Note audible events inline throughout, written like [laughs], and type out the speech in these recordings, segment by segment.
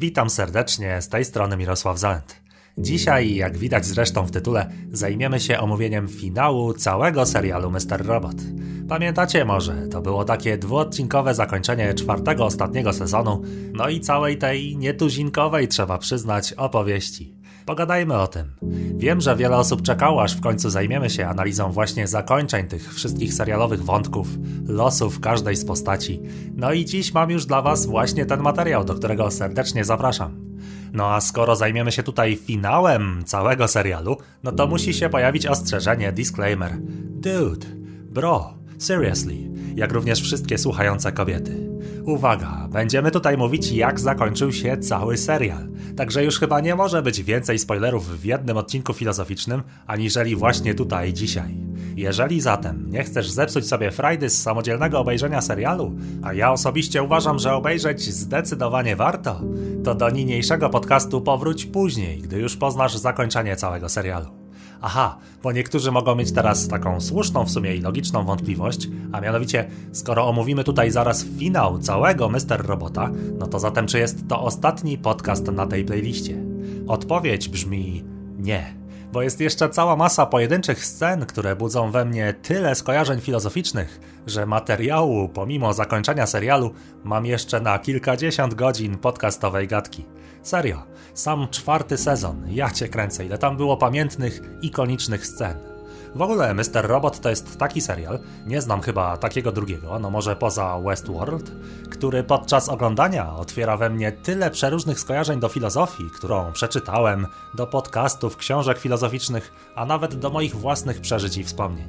Witam serdecznie, z tej strony Mirosław Zalent. Dzisiaj, jak widać zresztą w tytule, zajmiemy się omówieniem finału całego serialu Mr. Robot. Pamiętacie może, to było takie dwuodcinkowe zakończenie czwartego ostatniego sezonu, no i całej tej nietuzinkowej, trzeba przyznać, opowieści. Pogadajmy o tym. Wiem, że wiele osób czekało, aż w końcu zajmiemy się analizą właśnie zakończeń tych wszystkich serialowych wątków, losów każdej z postaci. No i dziś mam już dla Was właśnie ten materiał, do którego serdecznie zapraszam. No a skoro zajmiemy się tutaj finałem całego serialu, no to musi się pojawić ostrzeżenie, disclaimer. Dude, bro, seriously, jak również wszystkie słuchające kobiety. Uwaga, będziemy tutaj mówić jak zakończył się cały serial. Także już chyba nie może być więcej spoilerów w jednym odcinku filozoficznym, aniżeli właśnie tutaj dzisiaj. Jeżeli zatem nie chcesz zepsuć sobie frajdy z samodzielnego obejrzenia serialu, a ja osobiście uważam, że obejrzeć zdecydowanie warto, to do niniejszego podcastu powróć później, gdy już poznasz zakończenie całego serialu. Aha, bo niektórzy mogą mieć teraz taką słuszną w sumie i logiczną wątpliwość, a mianowicie, skoro omówimy tutaj zaraz finał całego Mr. Robota, no to zatem czy jest to ostatni podcast na tej playliście? Odpowiedź brzmi nie bo jest jeszcze cała masa pojedynczych scen, które budzą we mnie tyle skojarzeń filozoficznych, że materiału, pomimo zakończenia serialu, mam jeszcze na kilkadziesiąt godzin podcastowej gadki. Serio, sam czwarty sezon, ja cię kręcę, ile tam było pamiętnych, ikonicznych scen. W ogóle Mr. Robot to jest taki serial, nie znam chyba takiego drugiego, no może poza Westworld, który podczas oglądania otwiera we mnie tyle przeróżnych skojarzeń do filozofii, którą przeczytałem, do podcastów, książek filozoficznych, a nawet do moich własnych przeżyć i wspomnień.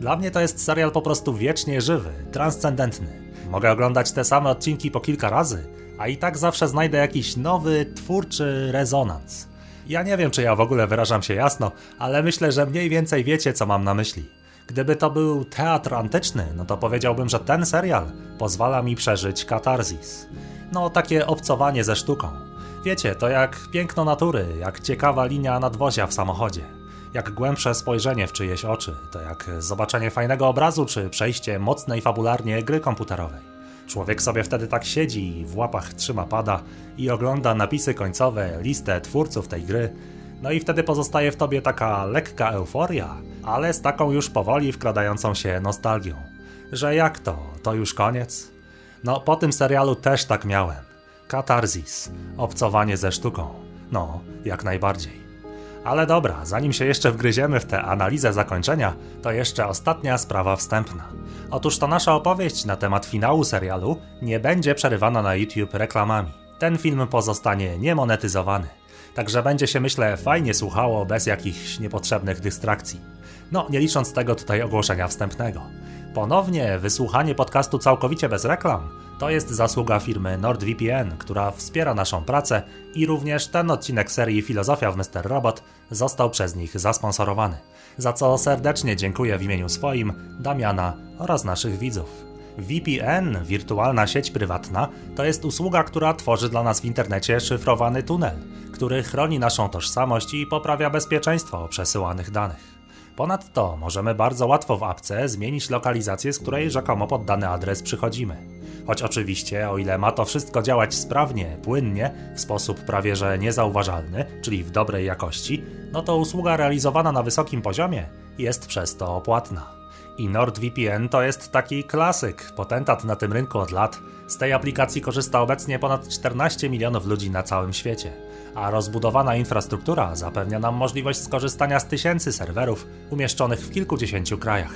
Dla mnie to jest serial po prostu wiecznie żywy, transcendentny. Mogę oglądać te same odcinki po kilka razy, a i tak zawsze znajdę jakiś nowy, twórczy rezonans. Ja nie wiem, czy ja w ogóle wyrażam się jasno, ale myślę, że mniej więcej wiecie, co mam na myśli. Gdyby to był teatr antyczny, no to powiedziałbym, że ten serial pozwala mi przeżyć katarzis. No, takie obcowanie ze sztuką. Wiecie, to jak piękno natury, jak ciekawa linia nadwozia w samochodzie. Jak głębsze spojrzenie w czyjeś oczy, to jak zobaczenie fajnego obrazu czy przejście mocnej fabularnie gry komputerowej. Człowiek sobie wtedy tak siedzi i w łapach trzyma pada i ogląda napisy końcowe, listę twórców tej gry. No i wtedy pozostaje w tobie taka lekka euforia, ale z taką już powoli wkradającą się nostalgią. Że jak to? To już koniec? No, po tym serialu też tak miałem. Katarzis, obcowanie ze sztuką. No, jak najbardziej. Ale dobra, zanim się jeszcze wgryziemy w tę analizę zakończenia, to jeszcze ostatnia sprawa wstępna. Otóż to nasza opowieść na temat finału serialu nie będzie przerywana na YouTube reklamami. Ten film pozostanie niemonetyzowany. Także będzie się, myślę, fajnie słuchało bez jakichś niepotrzebnych dystrakcji. No, nie licząc tego tutaj ogłoszenia wstępnego. Ponownie wysłuchanie podcastu całkowicie bez reklam to jest zasługa firmy NordVPN, która wspiera naszą pracę i również ten odcinek serii Filozofia w Mr. Robot został przez nich zasponsorowany. Za co serdecznie dziękuję w imieniu swoim, Damiana oraz naszych widzów. VPN, wirtualna sieć prywatna, to jest usługa, która tworzy dla nas w internecie szyfrowany tunel, który chroni naszą tożsamość i poprawia bezpieczeństwo przesyłanych danych. Ponadto możemy bardzo łatwo w apce zmienić lokalizację, z której rzekomo pod dany adres przychodzimy. Choć oczywiście, o ile ma to wszystko działać sprawnie, płynnie, w sposób prawie że niezauważalny, czyli w dobrej jakości, no to usługa realizowana na wysokim poziomie jest przez to opłatna. I NordVPN to jest taki klasyk, potentat na tym rynku od lat. Z tej aplikacji korzysta obecnie ponad 14 milionów ludzi na całym świecie a rozbudowana infrastruktura zapewnia nam możliwość skorzystania z tysięcy serwerów umieszczonych w kilkudziesięciu krajach.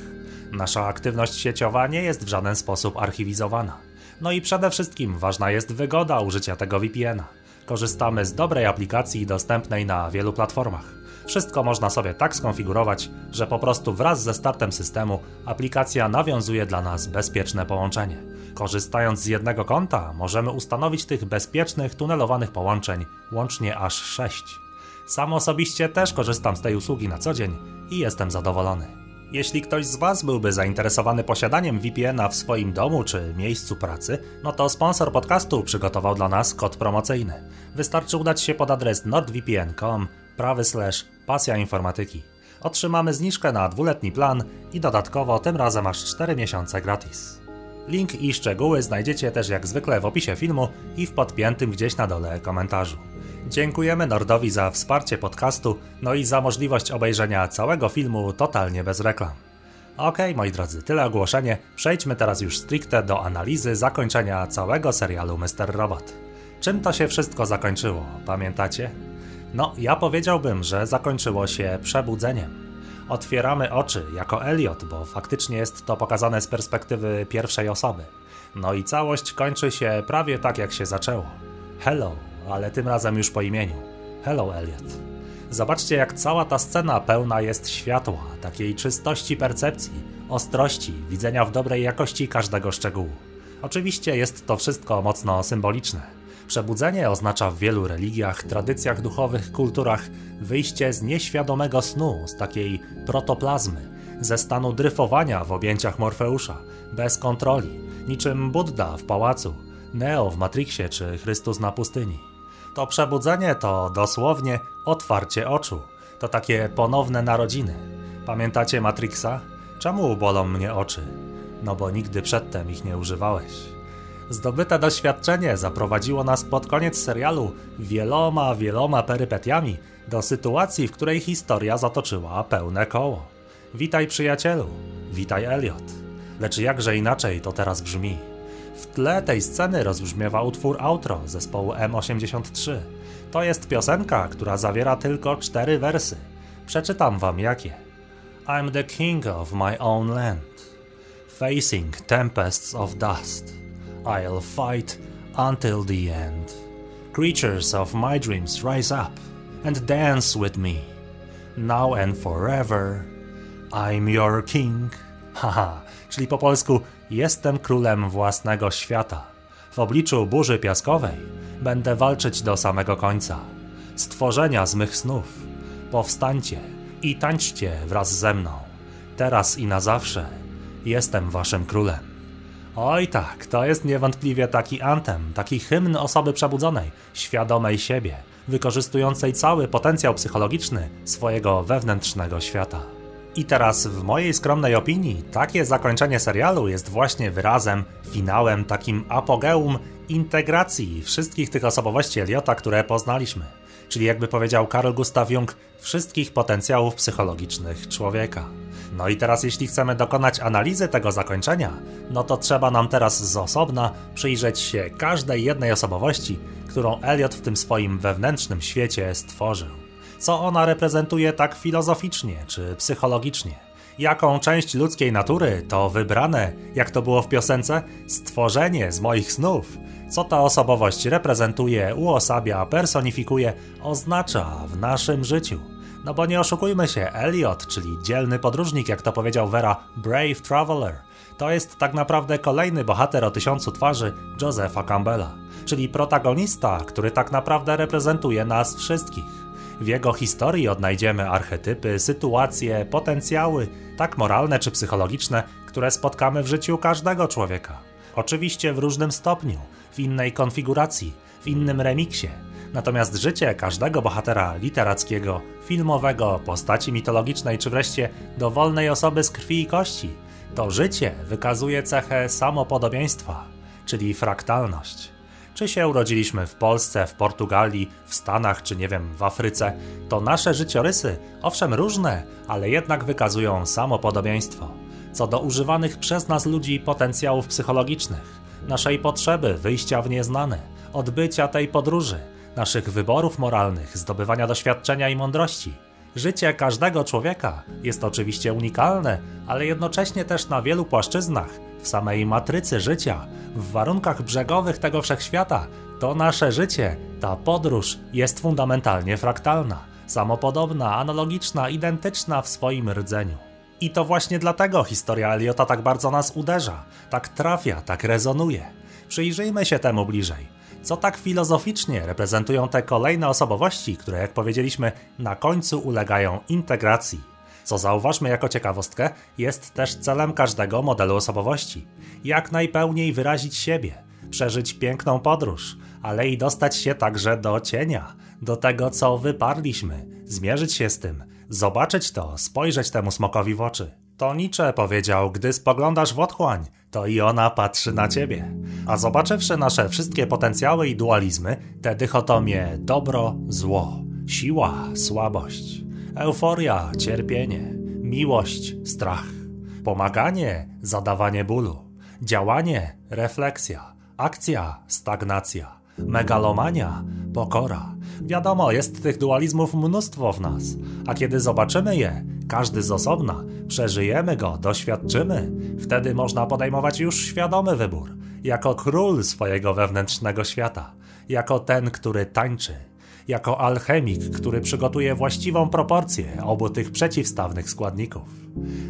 Nasza aktywność sieciowa nie jest w żaden sposób archiwizowana. No i przede wszystkim ważna jest wygoda użycia tego VPN-a. Korzystamy z dobrej aplikacji dostępnej na wielu platformach. Wszystko można sobie tak skonfigurować, że po prostu wraz ze startem systemu aplikacja nawiązuje dla nas bezpieczne połączenie. Korzystając z jednego konta, możemy ustanowić tych bezpiecznych, tunelowanych połączeń łącznie aż 6. Sam osobiście też korzystam z tej usługi na co dzień i jestem zadowolony. Jeśli ktoś z Was byłby zainteresowany posiadaniem VPN-a w swoim domu czy miejscu pracy, no to sponsor podcastu przygotował dla nas kod promocyjny. Wystarczy udać się pod adres nordvpn.com prawy slash pasja informatyki. Otrzymamy zniżkę na dwuletni plan i dodatkowo tym razem aż 4 miesiące gratis. Link i szczegóły znajdziecie też jak zwykle w opisie filmu i w podpiętym gdzieś na dole komentarzu. Dziękujemy Nordowi za wsparcie podcastu, no i za możliwość obejrzenia całego filmu totalnie bez reklam. Ok, moi drodzy, tyle ogłoszenie. Przejdźmy teraz już stricte do analizy zakończenia całego serialu Mr. Robot. Czym to się wszystko zakończyło, pamiętacie? No, ja powiedziałbym, że zakończyło się przebudzeniem. Otwieramy oczy jako Elliot, bo faktycznie jest to pokazane z perspektywy pierwszej osoby. No i całość kończy się prawie tak, jak się zaczęło. Hello, ale tym razem już po imieniu. Hello, Elliot. Zobaczcie, jak cała ta scena pełna jest światła, takiej czystości percepcji, ostrości, widzenia w dobrej jakości każdego szczegółu. Oczywiście jest to wszystko mocno symboliczne. Przebudzenie oznacza w wielu religiach, tradycjach duchowych, kulturach wyjście z nieświadomego snu, z takiej protoplazmy, ze stanu dryfowania w objęciach Morfeusza, bez kontroli, niczym Buddha w pałacu, Neo w Matrixie czy Chrystus na pustyni. To przebudzenie to dosłownie otwarcie oczu. To takie ponowne narodziny. Pamiętacie Matrixa? Czemu bolą mnie oczy? No bo nigdy przedtem ich nie używałeś. Zdobyte doświadczenie zaprowadziło nas pod koniec serialu wieloma, wieloma perypetiami do sytuacji, w której historia zatoczyła pełne koło. Witaj przyjacielu, witaj Elliot. Lecz jakże inaczej to teraz brzmi. W tle tej sceny rozbrzmiewa utwór outro zespołu M83. To jest piosenka, która zawiera tylko cztery wersy. Przeczytam wam jakie. I'm the king of my own land, facing tempests of dust. I'll fight until the end. Creatures of my dreams rise up and dance with me. Now and forever, I'm your king. [laughs] Haha, czyli po polsku jestem królem własnego świata. W obliczu burzy piaskowej będę walczyć do samego końca. Stworzenia z mych snów, powstańcie i tańczcie wraz ze mną. Teraz i na zawsze jestem waszym królem. Oj tak, to jest niewątpliwie taki antem, taki hymn osoby przebudzonej, świadomej siebie, wykorzystującej cały potencjał psychologiczny swojego wewnętrznego świata. I teraz, w mojej skromnej opinii, takie zakończenie serialu jest właśnie wyrazem, finałem, takim apogeum integracji wszystkich tych osobowości Eliota, które poznaliśmy. Czyli jakby powiedział Carl Gustav Jung, wszystkich potencjałów psychologicznych człowieka. No i teraz, jeśli chcemy dokonać analizy tego zakończenia, no to trzeba nam teraz z osobna przyjrzeć się każdej jednej osobowości, którą Eliot w tym swoim wewnętrznym świecie stworzył co ona reprezentuje tak filozoficznie czy psychologicznie. Jaką część ludzkiej natury to wybrane, jak to było w piosence, stworzenie z moich snów, co ta osobowość reprezentuje, uosabia, personifikuje, oznacza w naszym życiu. No bo nie oszukujmy się, Elliot, czyli dzielny podróżnik, jak to powiedział Vera, Brave Traveler, to jest tak naprawdę kolejny bohater o tysiącu twarzy Josepha Campbella, czyli protagonista, który tak naprawdę reprezentuje nas wszystkich. W jego historii odnajdziemy archetypy, sytuacje, potencjały, tak moralne czy psychologiczne, które spotkamy w życiu każdego człowieka. Oczywiście w różnym stopniu, w innej konfiguracji, w innym remiksie. Natomiast życie każdego bohatera literackiego, filmowego, postaci mitologicznej czy wreszcie dowolnej osoby z krwi i kości, to życie wykazuje cechę samopodobieństwa, czyli fraktalność czy się urodziliśmy w Polsce, w Portugalii, w Stanach, czy nie wiem, w Afryce, to nasze życiorysy, owszem różne, ale jednak wykazują samo podobieństwo. Co do używanych przez nas ludzi potencjałów psychologicznych, naszej potrzeby wyjścia w nieznane, odbycia tej podróży, naszych wyborów moralnych, zdobywania doświadczenia i mądrości. Życie każdego człowieka jest oczywiście unikalne, ale jednocześnie też na wielu płaszczyznach w samej matrycy życia, w warunkach brzegowych tego wszechświata, to nasze życie, ta podróż jest fundamentalnie fraktalna, samopodobna, analogiczna, identyczna w swoim rdzeniu. I to właśnie dlatego historia Eliota tak bardzo nas uderza, tak trafia, tak rezonuje. Przyjrzyjmy się temu bliżej. Co tak filozoficznie reprezentują te kolejne osobowości, które, jak powiedzieliśmy, na końcu ulegają integracji co zauważmy jako ciekawostkę, jest też celem każdego modelu osobowości. Jak najpełniej wyrazić siebie, przeżyć piękną podróż, ale i dostać się także do cienia, do tego, co wyparliśmy, zmierzyć się z tym, zobaczyć to, spojrzeć temu smokowi w oczy. To Nietzsche powiedział, gdy spoglądasz w otchłań, to i ona patrzy na ciebie. A zobaczywszy nasze wszystkie potencjały i dualizmy, te dychotomie dobro, zło, siła, słabość, euforia, cierpienie, miłość, strach, pomaganie, zadawanie bólu, działanie, refleksja, akcja, stagnacja, megalomania, pokora. Wiadomo, jest tych dualizmów mnóstwo w nas, a kiedy zobaczymy je, każdy z osobna, przeżyjemy go, doświadczymy, wtedy można podejmować już świadomy wybór, jako król swojego wewnętrznego świata, jako ten, który tańczy, jako alchemik, który przygotuje właściwą proporcję obu tych przeciwstawnych składników.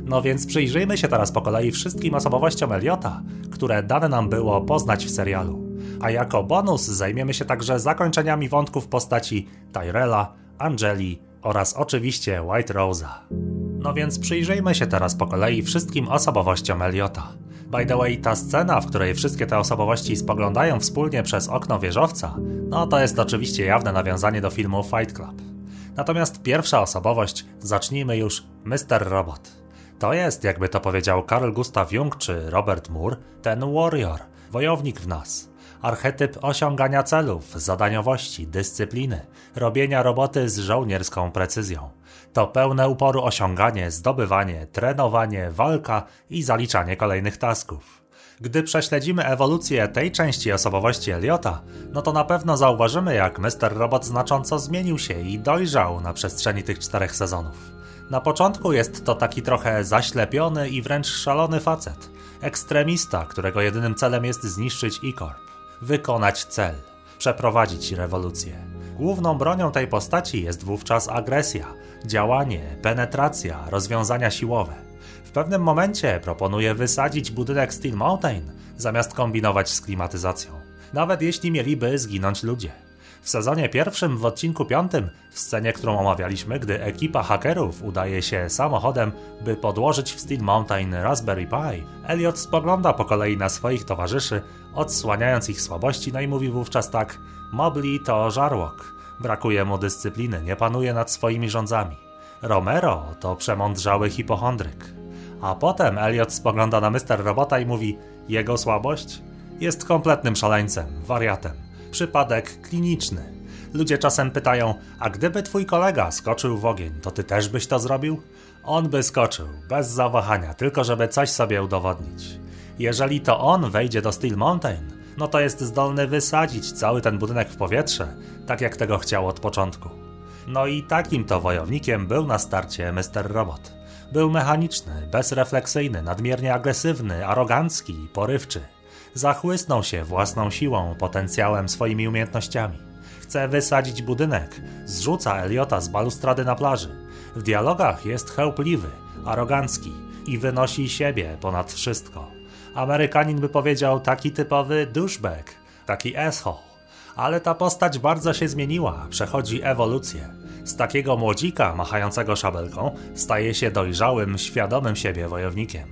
No więc przyjrzyjmy się teraz po kolei wszystkim osobowościom Eliota, które dane nam było poznać w serialu. A jako bonus zajmiemy się także zakończeniami wątków postaci Tyrella, Angeli oraz oczywiście White Rose'a. No więc przyjrzyjmy się teraz po kolei wszystkim osobowościom Eliota. By the way, ta scena, w której wszystkie te osobowości spoglądają wspólnie przez okno wieżowca, no to jest oczywiście jawne nawiązanie do filmu Fight Club. Natomiast pierwsza osobowość, zacznijmy już Mr. Robot. To jest, jakby to powiedział Carl Gustav Jung czy Robert Moore, ten warrior, wojownik w nas. Archetyp osiągania celów, zadaniowości, dyscypliny, robienia roboty z żołnierską precyzją. To pełne uporu osiąganie, zdobywanie, trenowanie, walka i zaliczanie kolejnych tasków. Gdy prześledzimy ewolucję tej części osobowości Eliota, no to na pewno zauważymy, jak Mr. Robot znacząco zmienił się i dojrzał na przestrzeni tych czterech sezonów. Na początku jest to taki trochę zaślepiony i wręcz szalony facet, ekstremista, którego jedynym celem jest zniszczyć E-Corp, wykonać cel, przeprowadzić rewolucję. Główną bronią tej postaci jest wówczas agresja, działanie, penetracja, rozwiązania siłowe. W pewnym momencie proponuje wysadzić budynek Steel Mountain, zamiast kombinować z klimatyzacją. Nawet jeśli mieliby zginąć ludzie. W sezonie pierwszym, w odcinku piątym, w scenie, którą omawialiśmy, gdy ekipa hakerów udaje się samochodem, by podłożyć w Steel Mountain Raspberry Pi, Elliot spogląda po kolei na swoich towarzyszy, odsłaniając ich słabości, no i mówi wówczas tak: Mobley to żarłok. Brakuje mu dyscypliny, nie panuje nad swoimi rządzami. Romero to przemądrzały hipochondryk. A potem Elliot spogląda na Mr. Robota i mówi: Jego słabość? Jest kompletnym szaleńcem, wariatem. Przypadek kliniczny. Ludzie czasem pytają: A gdyby twój kolega skoczył w ogień, to ty też byś to zrobił? On by skoczył, bez zawahania, tylko żeby coś sobie udowodnić. Jeżeli to on wejdzie do Steel Mountain, no to jest zdolny wysadzić cały ten budynek w powietrze, tak jak tego chciał od początku. No i takim to wojownikiem był na starcie Mr. Robot. Był mechaniczny, bezrefleksyjny, nadmiernie agresywny, arogancki, porywczy. Zachłysnął się własną siłą, potencjałem, swoimi umiejętnościami. Chce wysadzić budynek, zrzuca Eliota z balustrady na plaży. W dialogach jest chełpliwy, arogancki i wynosi siebie ponad wszystko. Amerykanin by powiedział taki typowy douchebag, taki asshole. Ale ta postać bardzo się zmieniła, przechodzi ewolucję. Z takiego młodzika machającego szabelką staje się dojrzałym, świadomym siebie wojownikiem.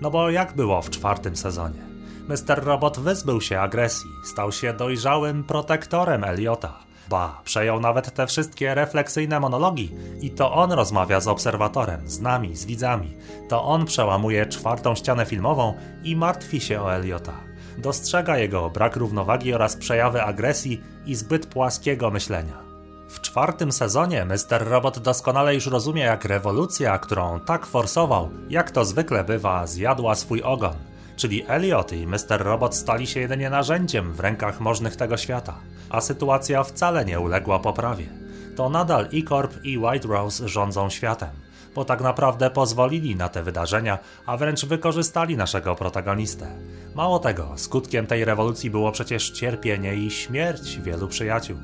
No bo jak było w czwartym sezonie? Mr. Robot wyzbył się agresji, stał się dojrzałym protektorem Eliota. Ba, przejął nawet te wszystkie refleksyjne monologi i to on rozmawia z obserwatorem, z nami, z widzami. To on przełamuje czwartą ścianę filmową i martwi się o Eliota. Dostrzega jego brak równowagi oraz przejawy agresji i zbyt płaskiego myślenia. W czwartym sezonie Mr. Robot doskonale już rozumie, jak rewolucja, którą tak forsował, jak to zwykle bywa, zjadła swój ogon. Czyli Elliot i Mr. Robot stali się jedynie narzędziem w rękach możnych tego świata, a sytuacja wcale nie uległa poprawie. To nadal E-Corp i White Rose rządzą światem, bo tak naprawdę pozwolili na te wydarzenia, a wręcz wykorzystali naszego protagonistę. Mało tego, skutkiem tej rewolucji było przecież cierpienie i śmierć wielu przyjaciół.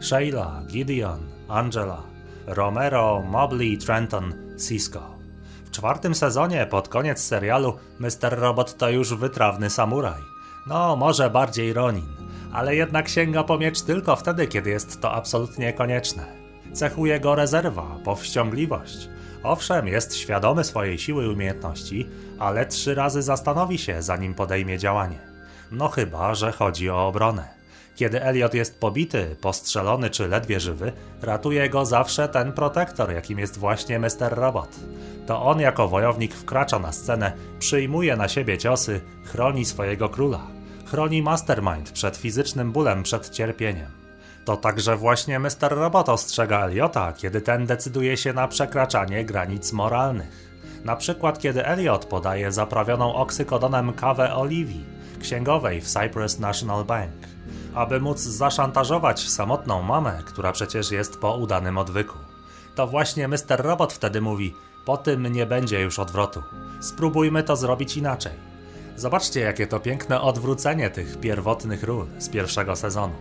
Sheila, Gideon, Angela, Romero, Mobley, Trenton, Cisco. W czwartym sezonie, pod koniec serialu, Mr. Robot to już wytrawny samuraj. No, może bardziej Ronin, ale jednak sięga po miecz tylko wtedy, kiedy jest to absolutnie konieczne. Cechuje go rezerwa, powściągliwość. Owszem, jest świadomy swojej siły i umiejętności, ale trzy razy zastanowi się, zanim podejmie działanie. No chyba, że chodzi o obronę. Kiedy Elliot jest pobity, postrzelony czy ledwie żywy, ratuje go zawsze ten protektor, jakim jest właśnie Mr. Robot. To on jako wojownik wkracza na scenę, przyjmuje na siebie ciosy, chroni swojego króla. Chroni Mastermind przed fizycznym bólem, przed cierpieniem. To także właśnie Mr. Robot ostrzega Eliota, kiedy ten decyduje się na przekraczanie granic moralnych. Na przykład kiedy Elliot podaje zaprawioną oksykodonem kawę Oliwii, księgowej w Cyprus National Bank, aby móc zaszantażować samotną mamę, która przecież jest po udanym odwyku. To właśnie Mr. Robot wtedy mówi: Po tym nie będzie już odwrotu. Spróbujmy to zrobić inaczej. Zobaczcie, jakie to piękne odwrócenie tych pierwotnych ról z pierwszego sezonu.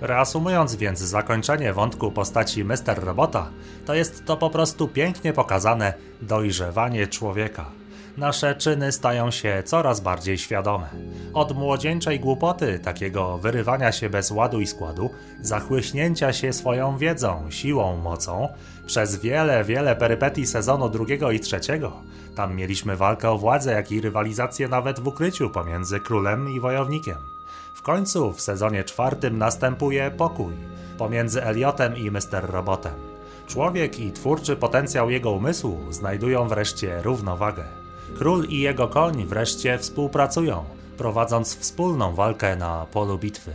Reasumując więc zakończenie wątku postaci Mr. Robota, to jest to po prostu pięknie pokazane dojrzewanie człowieka. Nasze czyny stają się coraz bardziej świadome. Od młodzieńczej głupoty, takiego wyrywania się bez ładu i składu, zachłyśnięcia się swoją wiedzą, siłą, mocą, przez wiele, wiele perypetii sezonu drugiego i trzeciego. Tam mieliśmy walkę o władzę, jak i rywalizację nawet w ukryciu pomiędzy królem i wojownikiem końcu w sezonie czwartym następuje pokój pomiędzy Eliotem i Mr. Robotem. Człowiek i twórczy potencjał jego umysłu znajdują wreszcie równowagę. Król i jego koń wreszcie współpracują, prowadząc wspólną walkę na polu bitwy.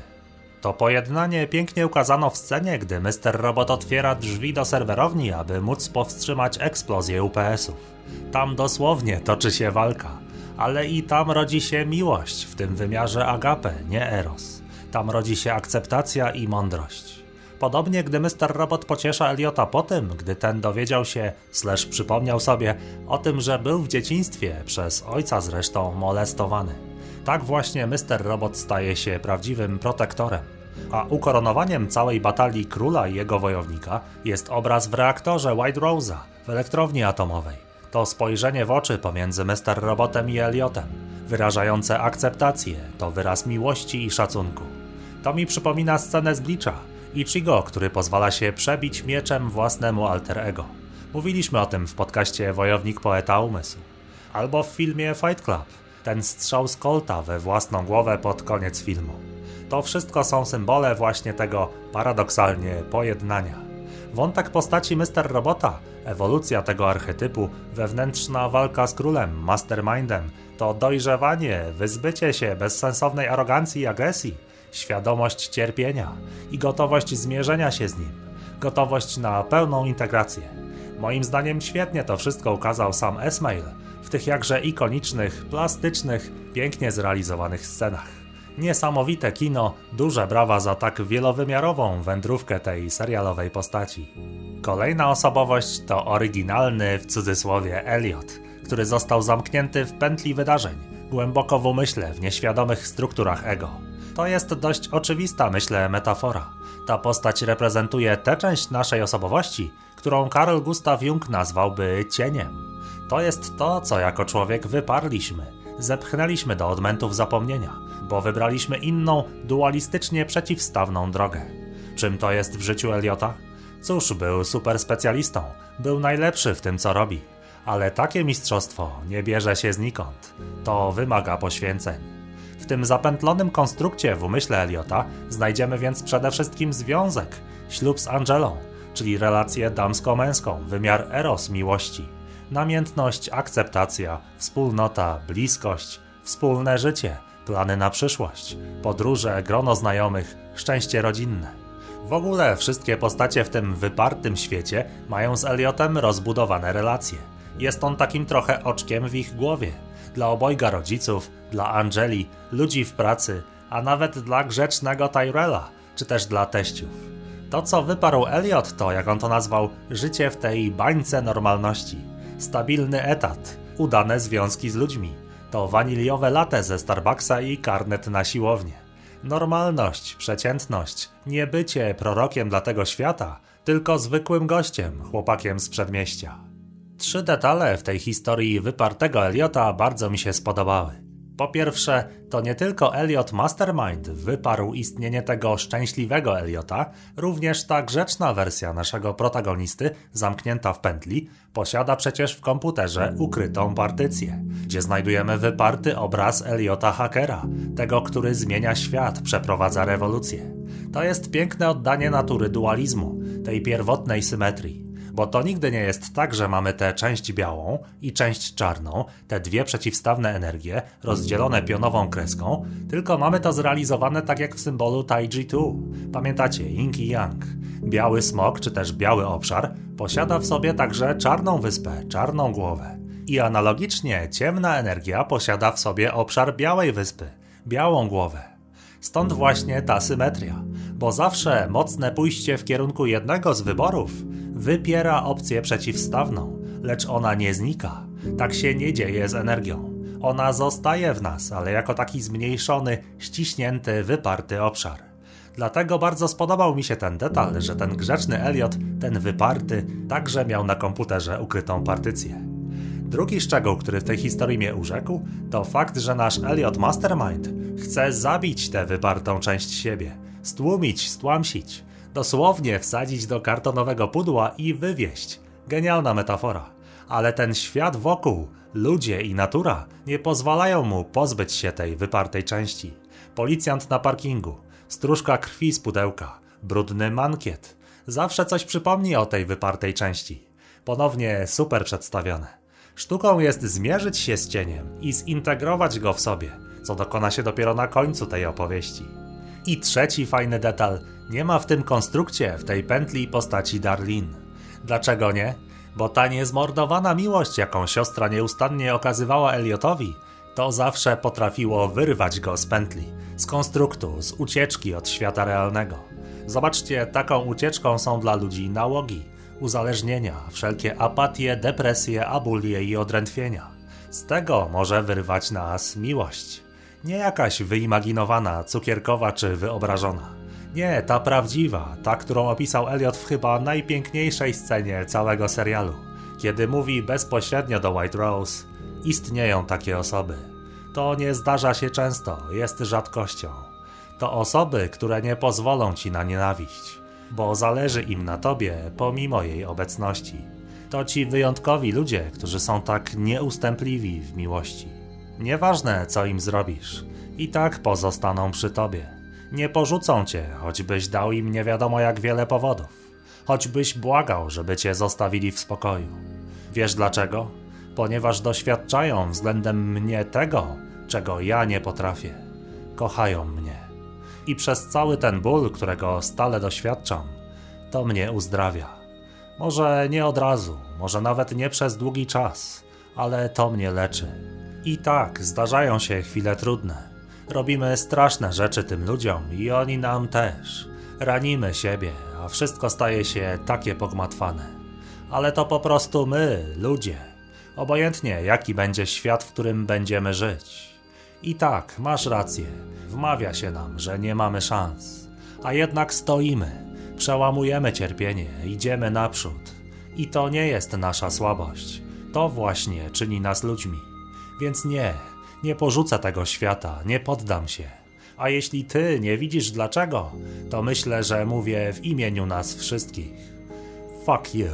To pojednanie pięknie ukazano w scenie, gdy Mr. Robot otwiera drzwi do serwerowni, aby móc powstrzymać eksplozję UPS-ów. Tam dosłownie toczy się walka ale i tam rodzi się miłość, w tym wymiarze agape, nie eros. Tam rodzi się akceptacja i mądrość. Podobnie gdy Mr. Robot pociesza Eliota po tym, gdy ten dowiedział się, slash przypomniał sobie o tym, że był w dzieciństwie, przez ojca zresztą, molestowany. Tak właśnie Mr. Robot staje się prawdziwym protektorem. A ukoronowaniem całej batalii króla i jego wojownika jest obraz w reaktorze White Rose'a w elektrowni atomowej to spojrzenie w oczy pomiędzy Mr. Robotem i Eliotem, wyrażające akceptację, to wyraz miłości i szacunku. To mi przypomina scenę z Bleacha, Ichigo, który pozwala się przebić mieczem własnemu alter ego. Mówiliśmy o tym w podcaście Wojownik Poeta Umysłu. Albo w filmie Fight Club, ten strzał z kolta we własną głowę pod koniec filmu. To wszystko są symbole właśnie tego paradoksalnie pojednania. Wątek postaci Mr. Robota Ewolucja tego archetypu, wewnętrzna walka z królem, mastermindem, to dojrzewanie, wyzbycie się bezsensownej arogancji i agresji, świadomość cierpienia i gotowość zmierzenia się z nim, gotowość na pełną integrację. Moim zdaniem świetnie to wszystko ukazał sam Esmail w tych jakże ikonicznych, plastycznych, pięknie zrealizowanych scenach. Niesamowite kino, duże brawa za tak wielowymiarową wędrówkę tej serialowej postaci. Kolejna osobowość to oryginalny w cudzysłowie Elliot, który został zamknięty w pętli wydarzeń, głęboko w umyśle, w nieświadomych strukturach ego. To jest dość oczywista, myślę, metafora. Ta postać reprezentuje tę część naszej osobowości, którą Karl Gustav Jung nazwałby cieniem. To jest to, co jako człowiek wyparliśmy, zepchnęliśmy do odmętów zapomnienia, bo wybraliśmy inną, dualistycznie przeciwstawną drogę. Czym to jest w życiu Eliota? Cóż, był super specjalistą, był najlepszy w tym, co robi, ale takie mistrzostwo nie bierze się znikąd. To wymaga poświęceń. W tym zapętlonym konstrukcie w umyśle Eliota znajdziemy więc przede wszystkim związek, ślub z Angelą, czyli relację damsko-męską, wymiar eros miłości, namiętność, akceptacja, wspólnota, bliskość, wspólne życie, plany na przyszłość, podróże, grono znajomych, szczęście rodzinne. W ogóle wszystkie postacie w tym wypartym świecie mają z Eliotem rozbudowane relacje. Jest on takim trochę oczkiem w ich głowie. Dla obojga rodziców, dla Angeli, ludzi w pracy, a nawet dla grzecznego Tyrella, czy też dla teściów. To, co wyparł Elliot, to, jak on to nazwał, życie w tej bańce normalności. Stabilny etat, udane związki z ludźmi. To waniliowe latte ze Starbucksa i karnet na siłownię. Normalność, przeciętność, nie bycie prorokiem dla tego świata, tylko zwykłym gościem, chłopakiem z przedmieścia. Trzy detale w tej historii wypartego Eliota bardzo mi się spodobały. Po pierwsze, to nie tylko Elliot Mastermind wyparł istnienie tego szczęśliwego Eliota, również ta grzeczna wersja naszego protagonisty, zamknięta w pętli, posiada przecież w komputerze ukrytą partycję, gdzie znajdujemy wyparty obraz Eliota Hackera, tego, który zmienia świat, przeprowadza rewolucję. To jest piękne oddanie natury dualizmu, tej pierwotnej symetrii. Bo to nigdy nie jest tak, że mamy tę część białą i część czarną, te dwie przeciwstawne energie, rozdzielone pionową kreską, tylko mamy to zrealizowane tak jak w symbolu Taiji Tu. Pamiętacie, Yin i Yang. Biały smok, czy też biały obszar, posiada w sobie także czarną wyspę, czarną głowę. I analogicznie ciemna energia posiada w sobie obszar białej wyspy, białą głowę. Stąd właśnie ta symetria, bo zawsze mocne pójście w kierunku jednego z wyborów wypiera opcję przeciwstawną, lecz ona nie znika. Tak się nie dzieje z energią. Ona zostaje w nas, ale jako taki zmniejszony, ściśnięty, wyparty obszar. Dlatego bardzo spodobał mi się ten detal, że ten grzeczny Elliot, ten wyparty, także miał na komputerze ukrytą partycję. Drugi szczegół, który w tej historii mnie urzekł, to fakt, że nasz Elliot Mastermind chce zabić tę wypartą część siebie, stłumić, stłamsić, dosłownie wsadzić do kartonowego pudła i wywieźć. Genialna metafora. Ale ten świat wokół, ludzie i natura nie pozwalają mu pozbyć się tej wypartej części. Policjant na parkingu, stróżka krwi z pudełka, brudny mankiet. Zawsze coś przypomni o tej wypartej części. Ponownie super przedstawione. Sztuką jest zmierzyć się z cieniem i zintegrować go w sobie, co dokona się dopiero na końcu tej opowieści. I trzeci fajny detal: nie ma w tym konstrukcie, w tej pętli postaci Darlin. Dlaczego nie? Bo ta niezmordowana miłość, jaką siostra nieustannie okazywała Eliotowi, to zawsze potrafiło wyrwać go z pętli, z konstruktu, z ucieczki od świata realnego. Zobaczcie, taką ucieczką są dla ludzi nałogi uzależnienia, wszelkie apatie, depresje, abulie i odrętwienia. Z tego może wyrwać nas miłość. Nie jakaś wyimaginowana, cukierkowa czy wyobrażona. Nie, ta prawdziwa, ta, którą opisał Elliot w chyba najpiękniejszej scenie całego serialu, kiedy mówi bezpośrednio do White Rose: Istnieją takie osoby. To nie zdarza się często, jest rzadkością. To osoby, które nie pozwolą ci na nienawiść bo zależy im na tobie pomimo jej obecności. To ci wyjątkowi ludzie, którzy są tak nieustępliwi w miłości. Nieważne, co im zrobisz, i tak pozostaną przy tobie. Nie porzucą cię, choćbyś dał im nie wiadomo jak wiele powodów. Choćbyś błagał, żeby cię zostawili w spokoju. Wiesz dlaczego? Ponieważ doświadczają względem mnie tego, czego ja nie potrafię. Kochają mnie i przez cały ten ból, którego stale doświadczam, to mnie uzdrawia. Może nie od razu, może nawet nie przez długi czas, ale to mnie leczy. I tak, zdarzają się chwile trudne. Robimy straszne rzeczy tym ludziom i oni nam też. Ranimy siebie, a wszystko staje się takie pogmatwane. Ale to po prostu my, ludzie. Obojętnie jaki będzie świat, w którym będziemy żyć. I tak, masz rację. Wmawia się nam, że nie mamy szans. A jednak stoimy, przełamujemy cierpienie, idziemy naprzód. I to nie jest nasza słabość. To właśnie czyni nas ludźmi. Więc nie, nie porzucę tego świata, nie poddam się. A jeśli ty nie widzisz dlaczego, to myślę, że mówię w imieniu nas wszystkich. Fuck you.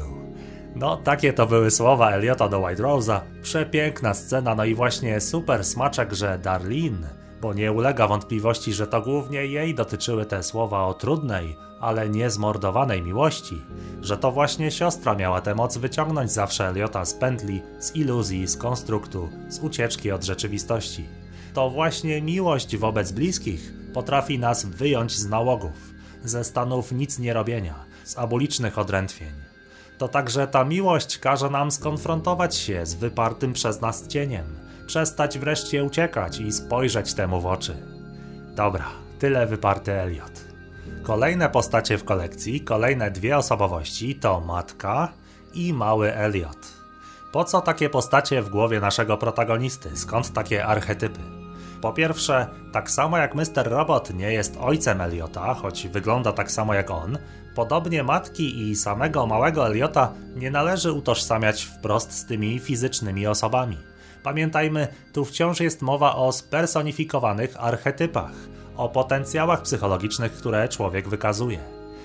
No, takie to były słowa Eliota do White Rose'a. Przepiękna scena, no i właśnie super smaczek, że Darlene, bo nie ulega wątpliwości, że to głównie jej dotyczyły te słowa o trudnej, ale niezmordowanej miłości, że to właśnie siostra miała tę moc wyciągnąć zawsze Eliota z pętli, z iluzji, z konstruktu, z ucieczki od rzeczywistości. To właśnie miłość wobec bliskich potrafi nas wyjąć z nałogów, ze stanów nic nie robienia, z abolicznych odrętwień to także ta miłość każe nam skonfrontować się z wypartym przez nas cieniem, przestać wreszcie uciekać i spojrzeć temu w oczy. Dobra, tyle wyparty Elliot. Kolejne postacie w kolekcji, kolejne dwie osobowości to matka i mały Elliot. Po co takie postacie w głowie naszego protagonisty? Skąd takie archetypy? Po pierwsze, tak samo jak Mr. Robot nie jest ojcem Eliota, choć wygląda tak samo jak on, podobnie matki i samego małego Eliota nie należy utożsamiać wprost z tymi fizycznymi osobami. Pamiętajmy, tu wciąż jest mowa o spersonifikowanych archetypach, o potencjałach psychologicznych, które człowiek wykazuje.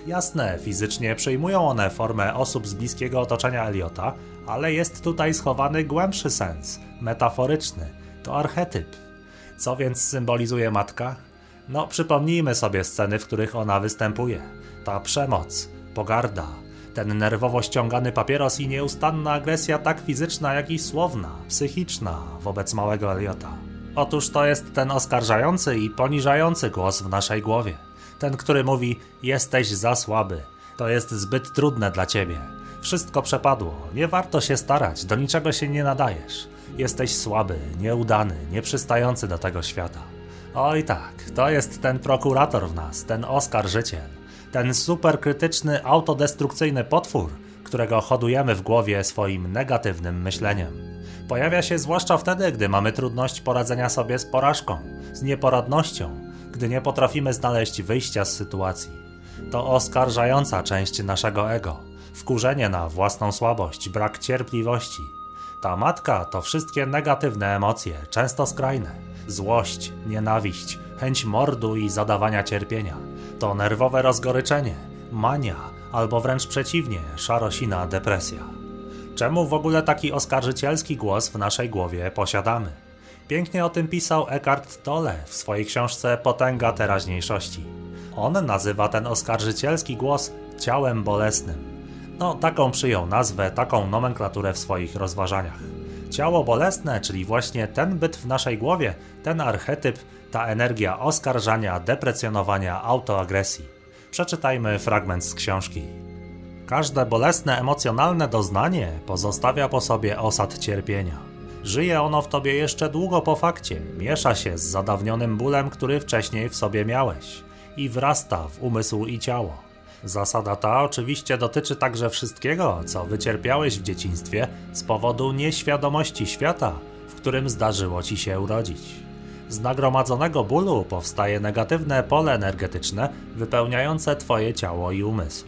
Jasne, fizycznie przyjmują one formę osób z bliskiego otoczenia Eliota, ale jest tutaj schowany głębszy sens, metaforyczny. To archetyp. Co więc symbolizuje matka? No, przypomnijmy sobie sceny, w których ona występuje. Ta przemoc, pogarda, ten nerwowo ściągany papieros i nieustanna agresja tak fizyczna, jak i słowna, psychiczna wobec małego Eliota. Otóż to jest ten oskarżający i poniżający głos w naszej głowie. Ten, który mówi: Jesteś za słaby, to jest zbyt trudne dla ciebie. Wszystko przepadło, nie warto się starać, do niczego się nie nadajesz. Jesteś słaby, nieudany, nieprzystający do tego świata. Oj tak, to jest ten prokurator w nas, ten oskarżyciel, ten superkrytyczny, autodestrukcyjny potwór, którego hodujemy w głowie swoim negatywnym myśleniem. Pojawia się zwłaszcza wtedy, gdy mamy trudność poradzenia sobie z porażką, z nieporadnością, gdy nie potrafimy znaleźć wyjścia z sytuacji. To oskarżająca część naszego ego, wkurzenie na własną słabość, brak cierpliwości. Ta matka to wszystkie negatywne emocje, często skrajne. Złość, nienawiść, chęć mordu i zadawania cierpienia. To nerwowe rozgoryczenie, mania, albo wręcz przeciwnie, szarosina, depresja. Czemu w ogóle taki oskarżycielski głos w naszej głowie posiadamy? Pięknie o tym pisał Eckhart Tolle w swojej książce Potęga teraźniejszości. On nazywa ten oskarżycielski głos ciałem bolesnym. No, taką przyjął nazwę, taką nomenklaturę w swoich rozważaniach. Ciało bolesne, czyli właśnie ten byt w naszej głowie, ten archetyp, ta energia oskarżania, deprecjonowania, autoagresji. Przeczytajmy fragment z książki. Każde bolesne emocjonalne doznanie pozostawia po sobie osad cierpienia. Żyje ono w tobie jeszcze długo po fakcie, miesza się z zadawnionym bólem, który wcześniej w sobie miałeś i wrasta w umysł i ciało. Zasada ta oczywiście dotyczy także wszystkiego, co wycierpiałeś w dzieciństwie z powodu nieświadomości świata, w którym zdarzyło ci się urodzić. Z nagromadzonego bólu powstaje negatywne pole energetyczne wypełniające twoje ciało i umysł.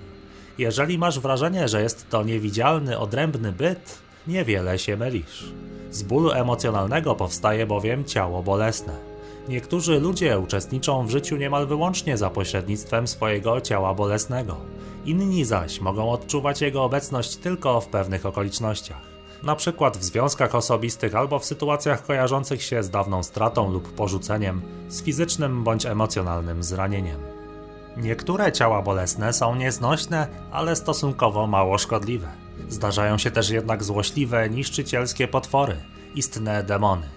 Jeżeli masz wrażenie, że jest to niewidzialny, odrębny byt, niewiele się mylisz. Z bólu emocjonalnego powstaje bowiem ciało bolesne. Niektórzy ludzie uczestniczą w życiu niemal wyłącznie za pośrednictwem swojego ciała bolesnego. Inni zaś mogą odczuwać jego obecność tylko w pewnych okolicznościach. Na przykład w związkach osobistych albo w sytuacjach kojarzących się z dawną stratą lub porzuceniem, z fizycznym bądź emocjonalnym zranieniem. Niektóre ciała bolesne są nieznośne, ale stosunkowo mało szkodliwe. Zdarzają się też jednak złośliwe, niszczycielskie potwory, istne demony.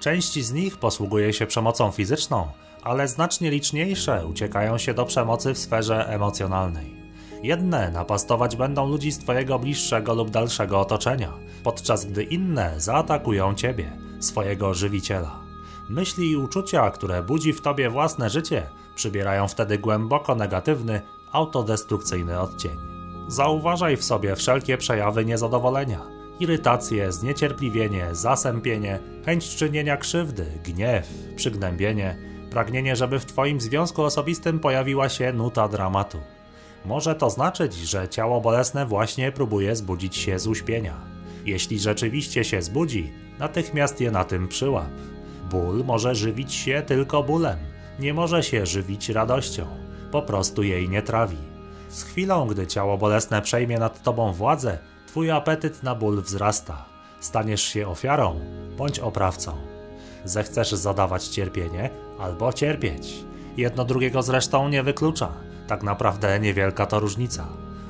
Część z nich posługuje się przemocą fizyczną, ale znacznie liczniejsze uciekają się do przemocy w sferze emocjonalnej. Jedne napastować będą ludzi z Twojego bliższego lub dalszego otoczenia, podczas gdy inne zaatakują Ciebie, swojego żywiciela. Myśli i uczucia, które budzi w Tobie własne życie, przybierają wtedy głęboko negatywny, autodestrukcyjny odcień. Zauważaj w sobie wszelkie przejawy niezadowolenia, irytację, zniecierpliwienie, zasępienie, chęć czynienia krzywdy, gniew, przygnębienie, pragnienie, żeby w Twoim związku osobistym pojawiła się nuta dramatu. Może to znaczyć, że ciało bolesne właśnie próbuje zbudzić się z uśpienia. Jeśli rzeczywiście się zbudzi, natychmiast je na tym przyłap. Ból może żywić się tylko bólem, nie może się żywić radością, po prostu jej nie trawi. Z chwilą, gdy ciało bolesne przejmie nad tobą władzę, Twój apetyt na ból wzrasta. Staniesz się ofiarą bądź oprawcą. Zechcesz zadawać cierpienie albo cierpieć. Jedno drugiego zresztą nie wyklucza. Tak naprawdę niewielka to różnica.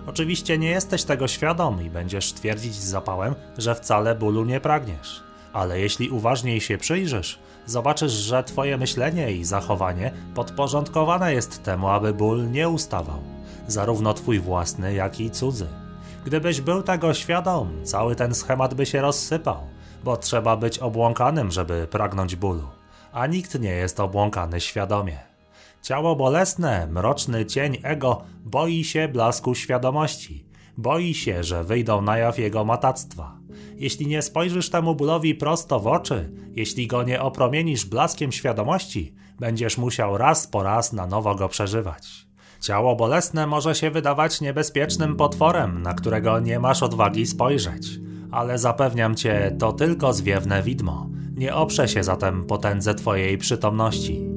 Oczywiście nie jesteś tego świadom i będziesz twierdzić z zapałem, że wcale bólu nie pragniesz. Ale jeśli uważniej się przyjrzysz, zobaczysz, że Twoje myślenie i zachowanie podporządkowane jest temu, aby ból nie ustawał. Zarówno Twój własny, jak i cudzy. Gdybyś był tego świadom, cały ten schemat by się rozsypał, bo trzeba być obłąkanym, żeby pragnąć bólu, a nikt nie jest obłąkany świadomie. Ciało bolesne, mroczny cień ego boi się blasku świadomości, boi się, że wyjdą na jaw jego matactwa. Jeśli nie spojrzysz temu bólowi prosto w oczy, jeśli go nie opromienisz blaskiem świadomości, będziesz musiał raz po raz na nowo go przeżywać. Ciało bolesne może się wydawać niebezpiecznym potworem, na którego nie masz odwagi spojrzeć, ale zapewniam cię, to tylko zwiewne widmo. Nie oprze się zatem potędze twojej przytomności.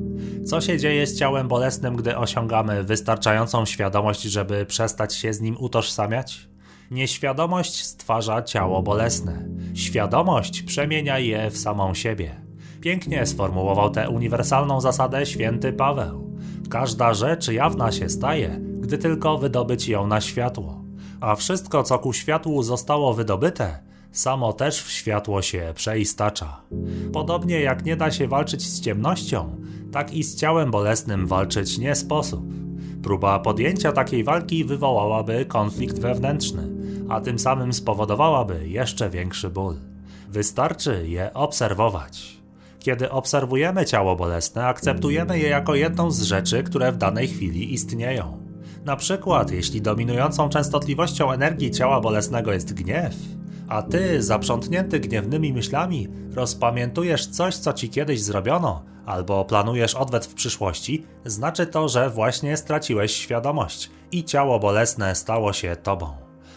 Co się dzieje z ciałem bolesnym, gdy osiągamy wystarczającą świadomość, żeby przestać się z nim utożsamiać? Nieświadomość stwarza ciało bolesne. Świadomość przemienia je w samą siebie. Pięknie sformułował tę uniwersalną zasadę święty Paweł. Każda rzecz jawna się staje, gdy tylko wydobyć ją na światło. A wszystko, co ku światłu zostało wydobyte, samo też w światło się przeistacza. Podobnie jak nie da się walczyć z ciemnością, tak i z ciałem bolesnym walczyć nie sposób. Próba podjęcia takiej walki wywołałaby konflikt wewnętrzny, a tym samym spowodowałaby jeszcze większy ból. Wystarczy je obserwować. Kiedy obserwujemy ciało bolesne, akceptujemy je jako jedną z rzeczy, które w danej chwili istnieją. Na przykład, jeśli dominującą częstotliwością energii ciała bolesnego jest gniew, a ty, zaprzątnięty gniewnymi myślami, rozpamiętujesz coś, co ci kiedyś zrobiono, albo planujesz odwet w przyszłości, znaczy to, że właśnie straciłeś świadomość i ciało bolesne stało się tobą.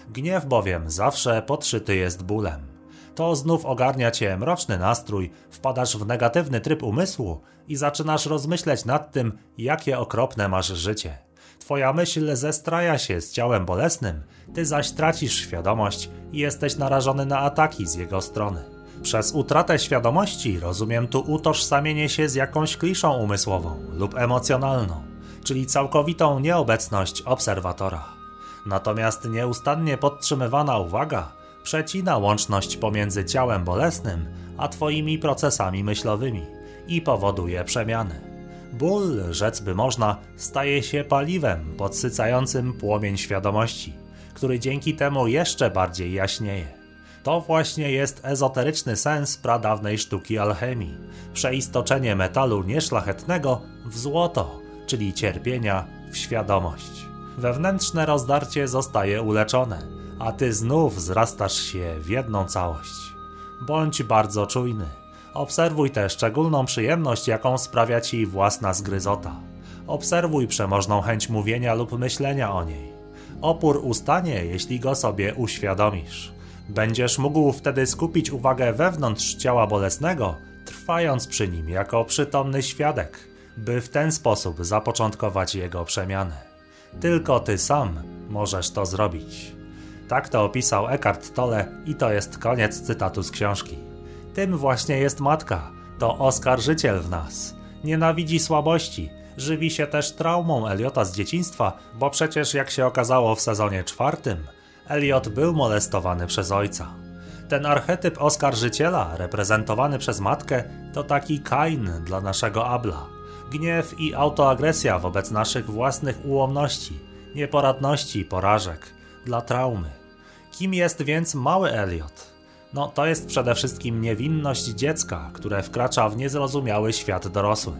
Gniew bowiem zawsze podszyty jest bólem. To znów ogarnia cię mroczny nastrój, wpadasz w negatywny tryb umysłu i zaczynasz rozmyśleć nad tym, jakie okropne masz życie. Twoja myśl zestraja się z ciałem bolesnym, ty zaś tracisz świadomość i jesteś narażony na ataki z jego strony. Przez utratę świadomości rozumiem tu utożsamienie się z jakąś kliszą umysłową lub emocjonalną, czyli całkowitą nieobecność obserwatora. Natomiast nieustannie podtrzymywana uwaga przecina łączność pomiędzy ciałem bolesnym a Twoimi procesami myślowymi i powoduje przemiany. Ból, rzec by można, staje się paliwem podsycającym płomień świadomości, który dzięki temu jeszcze bardziej jaśnieje. To właśnie jest ezoteryczny sens pradawnej sztuki alchemii przeistoczenie metalu nieszlachetnego w złoto, czyli cierpienia w świadomość. Wewnętrzne rozdarcie zostaje uleczone, a ty znów wzrastasz się w jedną całość. Bądź bardzo czujny. Obserwuj tę szczególną przyjemność, jaką sprawia ci własna zgryzota. Obserwuj przemożną chęć mówienia lub myślenia o niej. Opór ustanie, jeśli go sobie uświadomisz. Będziesz mógł wtedy skupić uwagę wewnątrz ciała bolesnego, trwając przy nim jako przytomny świadek, by w ten sposób zapoczątkować jego przemianę. Tylko ty sam możesz to zrobić. Tak to opisał Eckhart Tolle i to jest koniec cytatu z książki. Tym właśnie jest matka. To oskarżyciel w nas. Nienawidzi słabości. Żywi się też traumą Eliota z dzieciństwa, bo przecież jak się okazało w sezonie czwartym, Eliot był molestowany przez ojca. Ten archetyp oskarżyciela, reprezentowany przez matkę, to taki Kain dla naszego Abla. Gniew i autoagresja wobec naszych własnych ułomności, nieporadności, porażek, dla traumy. Kim jest więc mały Eliot? No, to jest przede wszystkim niewinność dziecka, które wkracza w niezrozumiały świat dorosłych.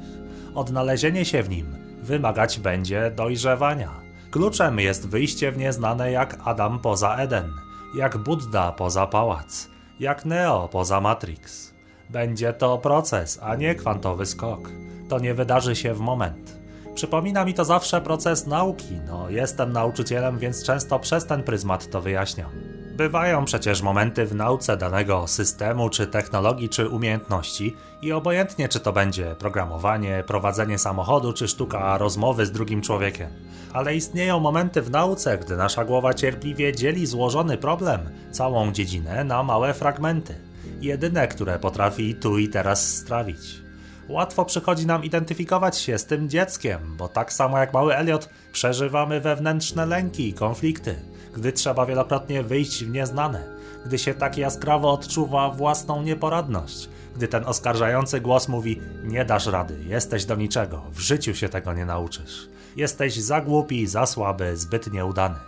Odnalezienie się w nim wymagać będzie dojrzewania. Kluczem jest wyjście w nieznane jak Adam poza Eden, jak Buddha poza pałac, jak Neo poza Matrix. Będzie to proces, a nie kwantowy skok. To nie wydarzy się w moment. Przypomina mi to zawsze proces nauki. No, jestem nauczycielem, więc często przez ten pryzmat to wyjaśniam. Bywają przecież momenty w nauce danego systemu, czy technologii, czy umiejętności, i obojętnie czy to będzie programowanie, prowadzenie samochodu, czy sztuka rozmowy z drugim człowiekiem. Ale istnieją momenty w nauce, gdy nasza głowa cierpliwie dzieli złożony problem, całą dziedzinę, na małe fragmenty. Jedyne, które potrafi tu i teraz strawić. Łatwo przychodzi nam identyfikować się z tym dzieckiem, bo tak samo jak mały Elliot przeżywamy wewnętrzne lęki i konflikty, gdy trzeba wielokrotnie wyjść w nieznane, gdy się tak jaskrawo odczuwa własną nieporadność, gdy ten oskarżający głos mówi: Nie dasz rady, jesteś do niczego, w życiu się tego nie nauczysz. Jesteś za głupi, za słaby, zbyt nieudany.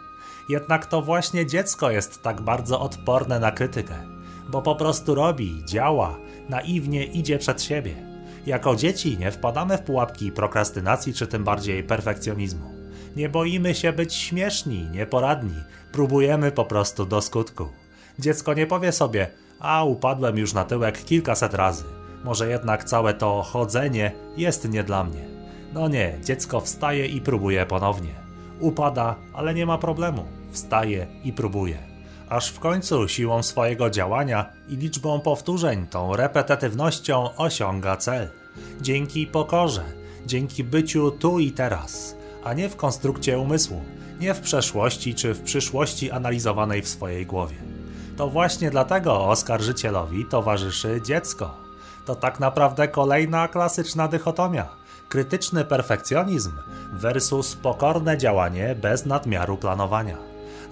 Jednak to właśnie dziecko jest tak bardzo odporne na krytykę, bo po prostu robi, działa, naiwnie idzie przed siebie jako dzieci nie wpadamy w pułapki prokrastynacji czy tym bardziej perfekcjonizmu. Nie boimy się być śmieszni, nieporadni, próbujemy po prostu do skutku. Dziecko nie powie sobie, a upadłem już na tyłek kilkaset razy, może jednak całe to chodzenie jest nie dla mnie. No nie, dziecko wstaje i próbuje ponownie. Upada, ale nie ma problemu. Wstaje i próbuje. Aż w końcu siłą swojego działania i liczbą powtórzeń tą repetatywnością osiąga cel. Dzięki pokorze, dzięki byciu tu i teraz, a nie w konstrukcie umysłu, nie w przeszłości czy w przyszłości analizowanej w swojej głowie. To właśnie dlatego oskarżycielowi towarzyszy dziecko. to tak naprawdę kolejna klasyczna dychotomia. Krytyczny perfekcjonizm versus pokorne działanie bez nadmiaru planowania.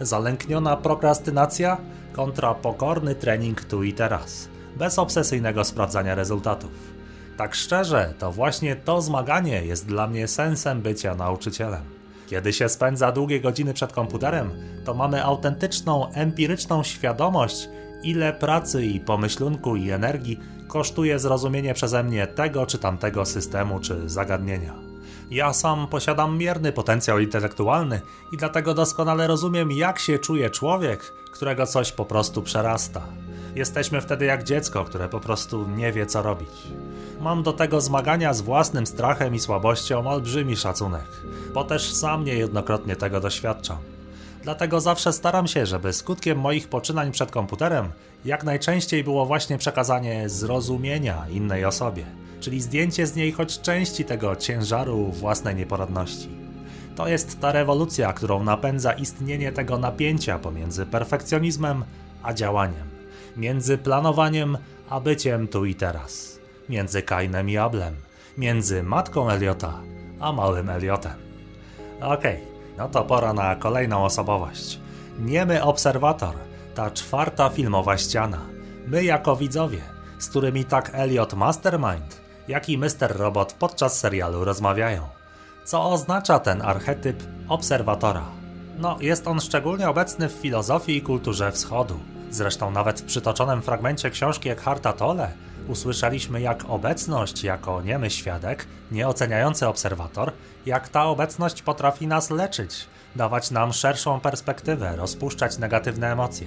Zalękniona prokrastynacja kontra pokorny trening tu i teraz, bez obsesyjnego sprawdzania rezultatów. Tak szczerze, to właśnie to zmaganie jest dla mnie sensem bycia nauczycielem. Kiedy się spędza długie godziny przed komputerem, to mamy autentyczną, empiryczną świadomość, ile pracy i pomyślunku i energii kosztuje zrozumienie przeze mnie tego czy tamtego systemu czy zagadnienia. Ja sam posiadam mierny potencjał intelektualny i dlatego doskonale rozumiem, jak się czuje człowiek, którego coś po prostu przerasta. Jesteśmy wtedy jak dziecko, które po prostu nie wie, co robić. Mam do tego zmagania z własnym strachem i słabością olbrzymi szacunek, bo też sam niejednokrotnie tego doświadczam. Dlatego zawsze staram się, żeby skutkiem moich poczynań przed komputerem jak najczęściej było właśnie przekazanie zrozumienia innej osobie, czyli zdjęcie z niej choć części tego ciężaru własnej nieporadności. To jest ta rewolucja, którą napędza istnienie tego napięcia pomiędzy perfekcjonizmem a działaniem, między planowaniem a byciem tu i teraz, między Kainem i Ablem, między matką Eliota a małym Eliotem. Okej, okay, no to pora na kolejną osobowość. Niemy obserwator, ta czwarta filmowa ściana. My jako widzowie, z którymi tak Elliot Mastermind, jak i Mr. Robot podczas serialu rozmawiają. Co oznacza ten archetyp obserwatora? No, jest on szczególnie obecny w filozofii i kulturze wschodu. Zresztą nawet w przytoczonym fragmencie książki Eckharta Tolle usłyszeliśmy jak obecność jako niemy świadek, nieoceniający obserwator, jak ta obecność potrafi nas leczyć, dawać nam szerszą perspektywę, rozpuszczać negatywne emocje.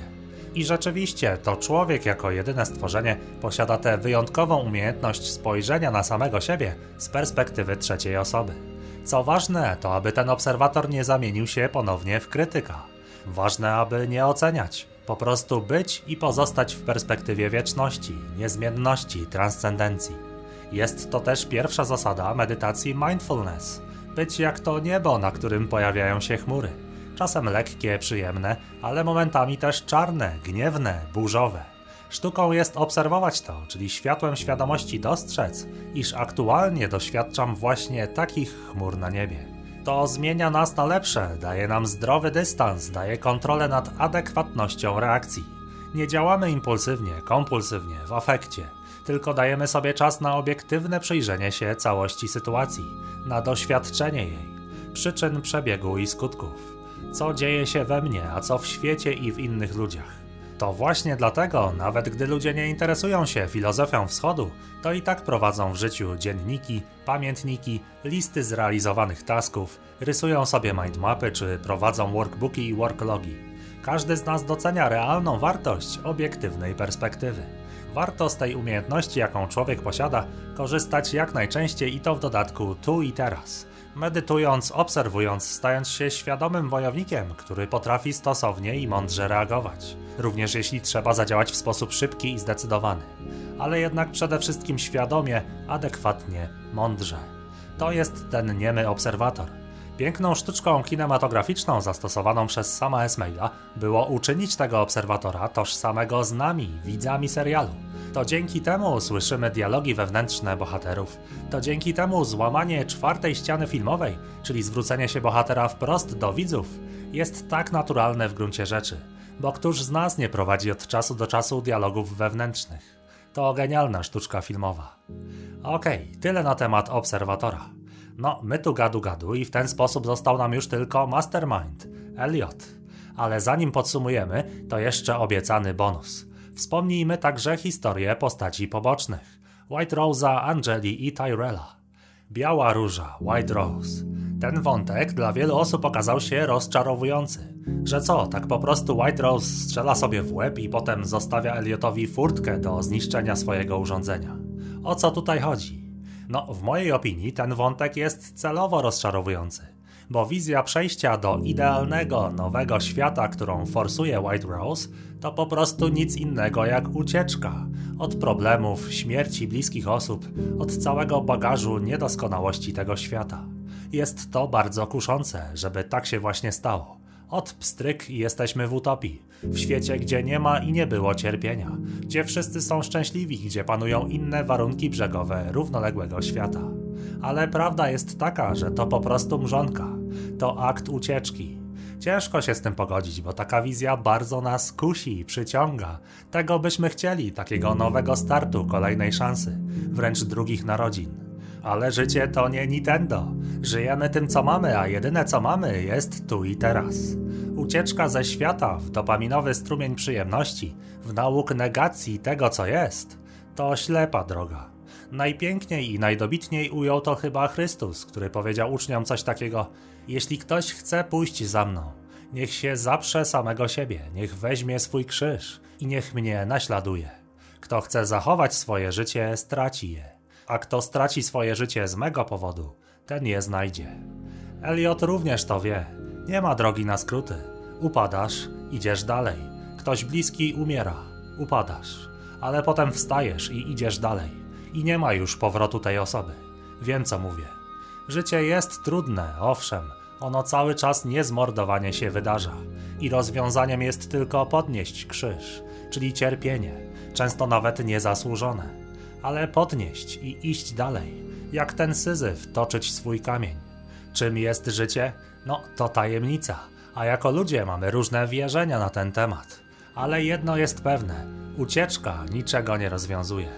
I rzeczywiście, to człowiek jako jedyne stworzenie posiada tę wyjątkową umiejętność spojrzenia na samego siebie z perspektywy trzeciej osoby. Co ważne, to aby ten obserwator nie zamienił się ponownie w krytyka. Ważne, aby nie oceniać, po prostu być i pozostać w perspektywie wieczności, niezmienności, transcendencji. Jest to też pierwsza zasada medytacji mindfulness. Być jak to niebo, na którym pojawiają się chmury. Czasem lekkie, przyjemne, ale momentami też czarne, gniewne, burzowe. Sztuką jest obserwować to, czyli światłem świadomości dostrzec, iż aktualnie doświadczam właśnie takich chmur na niebie. To zmienia nas na lepsze, daje nam zdrowy dystans, daje kontrolę nad adekwatnością reakcji. Nie działamy impulsywnie, kompulsywnie, w afekcie, tylko dajemy sobie czas na obiektywne przyjrzenie się całości sytuacji, na doświadczenie jej, przyczyn przebiegu i skutków. Co dzieje się we mnie, a co w świecie i w innych ludziach. To właśnie dlatego, nawet gdy ludzie nie interesują się filozofią wschodu, to i tak prowadzą w życiu dzienniki, pamiętniki, listy zrealizowanych tasków, rysują sobie mindmapy czy prowadzą workbooki i worklogi. Każdy z nas docenia realną wartość obiektywnej perspektywy. Warto z tej umiejętności, jaką człowiek posiada, korzystać jak najczęściej i to w dodatku tu i teraz medytując, obserwując, stając się świadomym wojownikiem, który potrafi stosownie i mądrze reagować. Również jeśli trzeba zadziałać w sposób szybki i zdecydowany, ale jednak przede wszystkim świadomie, adekwatnie, mądrze. To jest ten niemy obserwator. Piękną sztuczką kinematograficzną zastosowaną przez sama Esmaila było uczynić tego obserwatora tożsamego z nami, widzami serialu. To dzięki temu słyszymy dialogi wewnętrzne bohaterów. To dzięki temu złamanie czwartej ściany filmowej, czyli zwrócenie się bohatera wprost do widzów, jest tak naturalne w gruncie rzeczy. Bo któż z nas nie prowadzi od czasu do czasu dialogów wewnętrznych? To genialna sztuczka filmowa. Okej, okay, tyle na temat obserwatora. No, my tu gadu gadu i w ten sposób został nam już tylko Mastermind, Elliot. Ale zanim podsumujemy, to jeszcze obiecany bonus – Wspomnijmy także historię postaci pobocznych: White Rose'a, Angeli i Tyrella. Biała róża, White Rose. Ten wątek dla wielu osób okazał się rozczarowujący. Że co, tak po prostu White Rose strzela sobie w łeb i potem zostawia Eliotowi furtkę do zniszczenia swojego urządzenia. O co tutaj chodzi? No, w mojej opinii ten wątek jest celowo rozczarowujący bo wizja przejścia do idealnego, nowego świata, którą forsuje White Rose, to po prostu nic innego jak ucieczka od problemów, śmierci bliskich osób, od całego bagażu niedoskonałości tego świata. Jest to bardzo kuszące, żeby tak się właśnie stało. Od pstryk jesteśmy w utopii. W świecie, gdzie nie ma i nie było cierpienia. Gdzie wszyscy są szczęśliwi, gdzie panują inne warunki brzegowe równoległego świata. Ale prawda jest taka, że to po prostu mrzonka. To akt ucieczki. Ciężko się z tym pogodzić, bo taka wizja bardzo nas kusi i przyciąga. Tego byśmy chcieli, takiego nowego startu, kolejnej szansy, wręcz drugich narodzin. Ale życie to nie Nintendo. Żyjemy tym, co mamy, a jedyne co mamy jest tu i teraz. Ucieczka ze świata w dopaminowy strumień przyjemności, w nauk negacji tego, co jest, to ślepa droga. Najpiękniej i najdobitniej ujął to chyba Chrystus, który powiedział uczniom coś takiego: Jeśli ktoś chce pójść za mną, niech się zaprze samego siebie, niech weźmie swój krzyż i niech mnie naśladuje. Kto chce zachować swoje życie, straci je, a kto straci swoje życie z mego powodu, ten je znajdzie. Eliot również to wie. Nie ma drogi na skróty. Upadasz, idziesz dalej. Ktoś bliski umiera, upadasz, ale potem wstajesz i idziesz dalej. I nie ma już powrotu tej osoby. Wiem co mówię. Życie jest trudne, owszem, ono cały czas niezmordowanie się wydarza. I rozwiązaniem jest tylko podnieść krzyż, czyli cierpienie, często nawet niezasłużone. Ale podnieść i iść dalej, jak ten syzyf toczyć swój kamień. Czym jest życie? No, to tajemnica, a jako ludzie mamy różne wierzenia na ten temat. Ale jedno jest pewne: ucieczka niczego nie rozwiązuje.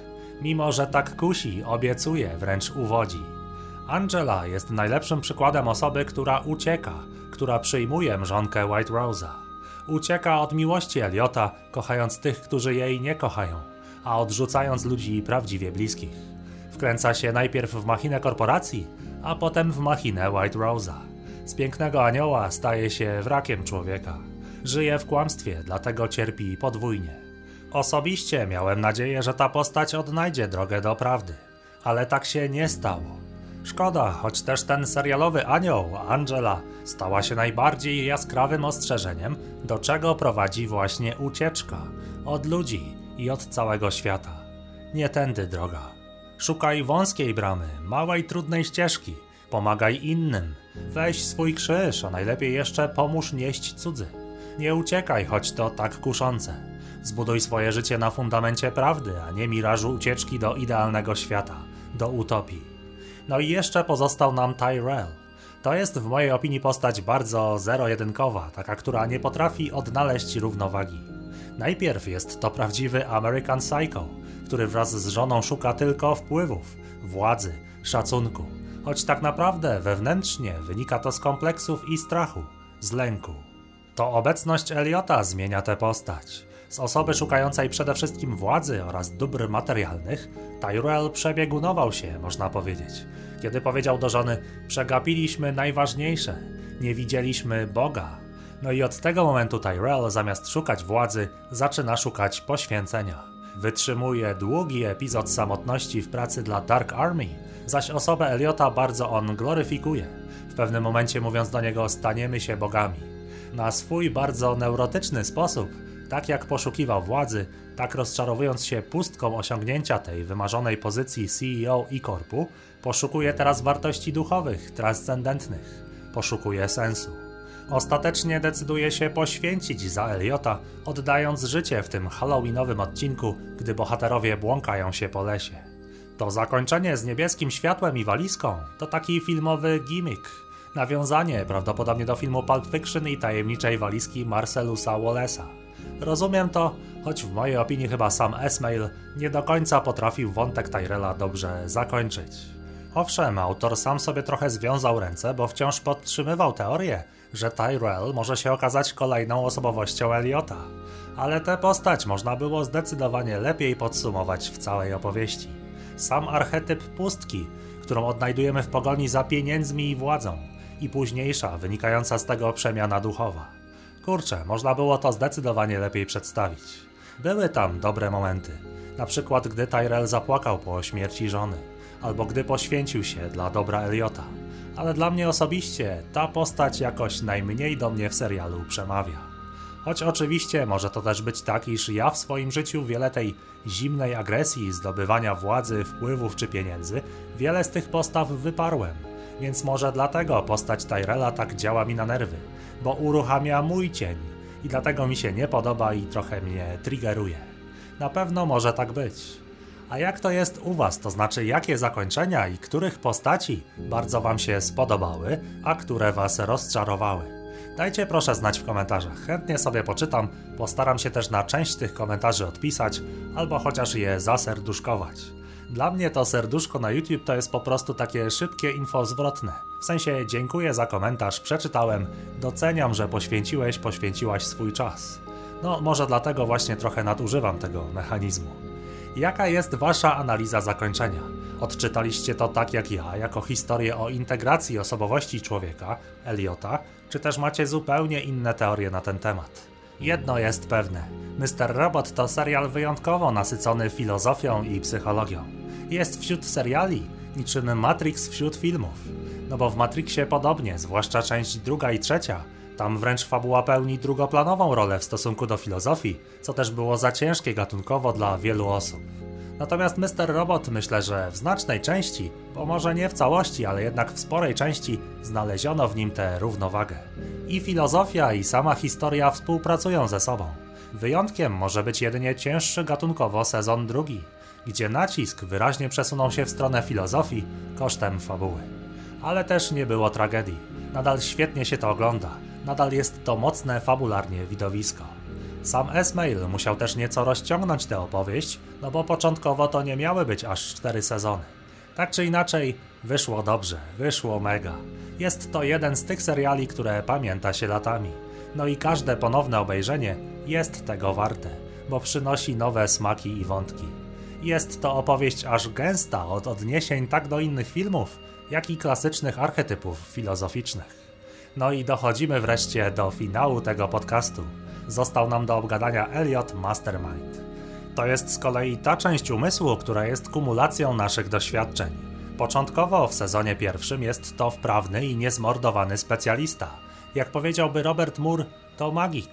Mimo, że tak kusi, obiecuje, wręcz uwodzi. Angela jest najlepszym przykładem osoby, która ucieka, która przyjmuje mrzonkę White Rose'a. Ucieka od miłości Eliota, kochając tych, którzy jej nie kochają, a odrzucając ludzi prawdziwie bliskich. Wkręca się najpierw w machinę korporacji, a potem w machinę White Rose'a. Z pięknego anioła staje się wrakiem człowieka. Żyje w kłamstwie, dlatego cierpi podwójnie. Osobiście miałem nadzieję, że ta postać odnajdzie drogę do prawdy, ale tak się nie stało. Szkoda, choć też ten serialowy anioł, Angela, stała się najbardziej jaskrawym ostrzeżeniem, do czego prowadzi właśnie ucieczka od ludzi i od całego świata. Nie tędy droga. Szukaj wąskiej bramy, małej trudnej ścieżki, pomagaj innym, weź swój krzyż, a najlepiej jeszcze pomóż nieść cudzy. Nie uciekaj, choć to tak kuszące. Zbuduj swoje życie na fundamencie prawdy, a nie mirażu ucieczki do idealnego świata, do utopii. No i jeszcze pozostał nam Tyrell. To jest w mojej opinii postać bardzo zero-jedynkowa, taka, która nie potrafi odnaleźć równowagi. Najpierw jest to prawdziwy American Psycho, który wraz z żoną szuka tylko wpływów, władzy, szacunku, choć tak naprawdę wewnętrznie wynika to z kompleksów i strachu, z lęku. To obecność Eliota zmienia tę postać. Z osoby szukającej przede wszystkim władzy oraz dóbr materialnych, Tyrell przebiegunował się, można powiedzieć, kiedy powiedział do żony: Przegapiliśmy najważniejsze, nie widzieliśmy Boga. No i od tego momentu Tyrell, zamiast szukać władzy, zaczyna szukać poświęcenia. Wytrzymuje długi epizod samotności w pracy dla Dark Army, zaś osobę Eliota bardzo on gloryfikuje, w pewnym momencie mówiąc do niego: Staniemy się bogami. Na swój bardzo neurotyczny sposób tak jak poszukiwał władzy, tak rozczarowując się pustką osiągnięcia tej wymarzonej pozycji CEO i korpu, poszukuje teraz wartości duchowych, transcendentnych. Poszukuje sensu. Ostatecznie decyduje się poświęcić za Eliota, oddając życie w tym halloweenowym odcinku, gdy bohaterowie błąkają się po lesie. To zakończenie z niebieskim światłem i walizką to taki filmowy gimmick, nawiązanie prawdopodobnie do filmu Pulp Fiction i tajemniczej walizki Marcelusa Wallace'a. Rozumiem to, choć w mojej opinii chyba sam Esmail nie do końca potrafił wątek Tyrella dobrze zakończyć. Owszem, autor sam sobie trochę związał ręce, bo wciąż podtrzymywał teorię, że Tyrell może się okazać kolejną osobowością Eliota. Ale tę postać można było zdecydowanie lepiej podsumować w całej opowieści. Sam archetyp pustki, którą odnajdujemy w pogoni za pieniędzmi i władzą, i późniejsza, wynikająca z tego przemiana duchowa. Kurczę, można było to zdecydowanie lepiej przedstawić. Były tam dobre momenty. Na przykład gdy Tyrell zapłakał po śmierci żony, albo gdy poświęcił się dla dobra Eliota. Ale dla mnie osobiście ta postać jakoś najmniej do mnie w serialu przemawia. Choć oczywiście może to też być tak, iż ja w swoim życiu wiele tej zimnej agresji, zdobywania władzy, wpływów czy pieniędzy, wiele z tych postaw wyparłem. Więc może dlatego postać Tyrella tak działa mi na nerwy bo uruchamia mój cień i dlatego mi się nie podoba i trochę mnie triggeruje. Na pewno może tak być. A jak to jest u Was? To znaczy, jakie zakończenia i których postaci bardzo Wam się spodobały, a które Was rozczarowały? Dajcie proszę znać w komentarzach. Chętnie sobie poczytam, postaram się też na część tych komentarzy odpisać, albo chociaż je zaserduszkować. Dla mnie to serduszko na YouTube to jest po prostu takie szybkie info zwrotne. W sensie dziękuję za komentarz, przeczytałem, doceniam, że poświęciłeś, poświęciłaś swój czas. No, może dlatego właśnie trochę nadużywam tego mechanizmu. Jaka jest wasza analiza zakończenia? Odczytaliście to tak jak ja, jako historię o integracji osobowości człowieka, Eliota, czy też macie zupełnie inne teorie na ten temat? Jedno jest pewne: Mr. Robot to serial wyjątkowo nasycony filozofią i psychologią. Jest wśród seriali, niczym Matrix wśród filmów. No bo w Matrixie podobnie, zwłaszcza część druga i trzecia, tam wręcz fabuła pełni drugoplanową rolę w stosunku do filozofii, co też było za ciężkie gatunkowo dla wielu osób. Natomiast Mr. Robot myślę, że w znacznej części, bo może nie w całości, ale jednak w sporej części, znaleziono w nim tę równowagę. I filozofia, i sama historia współpracują ze sobą. Wyjątkiem może być jedynie cięższy gatunkowo sezon drugi, gdzie nacisk wyraźnie przesunął się w stronę filozofii kosztem fabuły. Ale też nie było tragedii. Nadal świetnie się to ogląda, nadal jest to mocne fabularnie widowisko. Sam Esmail musiał też nieco rozciągnąć tę opowieść, no bo początkowo to nie miały być aż cztery sezony. Tak czy inaczej, wyszło dobrze, wyszło mega. Jest to jeden z tych seriali, które pamięta się latami. No i każde ponowne obejrzenie jest tego warte, bo przynosi nowe smaki i wątki. Jest to opowieść aż gęsta od odniesień tak do innych filmów, jak i klasycznych archetypów filozoficznych. No i dochodzimy wreszcie do finału tego podcastu. Został nam do obgadania Elliot Mastermind. To jest z kolei ta część umysłu, która jest kumulacją naszych doświadczeń. Początkowo w sezonie pierwszym jest to wprawny i niezmordowany specjalista. Jak powiedziałby Robert Moore, to magik.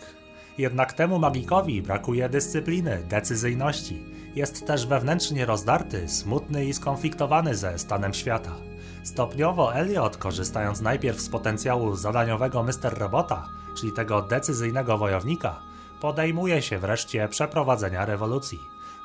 Jednak temu magikowi brakuje dyscypliny, decyzyjności. Jest też wewnętrznie rozdarty, smutny i skonfliktowany ze stanem świata. Stopniowo Elliot, korzystając najpierw z potencjału zadaniowego Mr. Robota, czyli tego decyzyjnego wojownika, podejmuje się wreszcie przeprowadzenia rewolucji.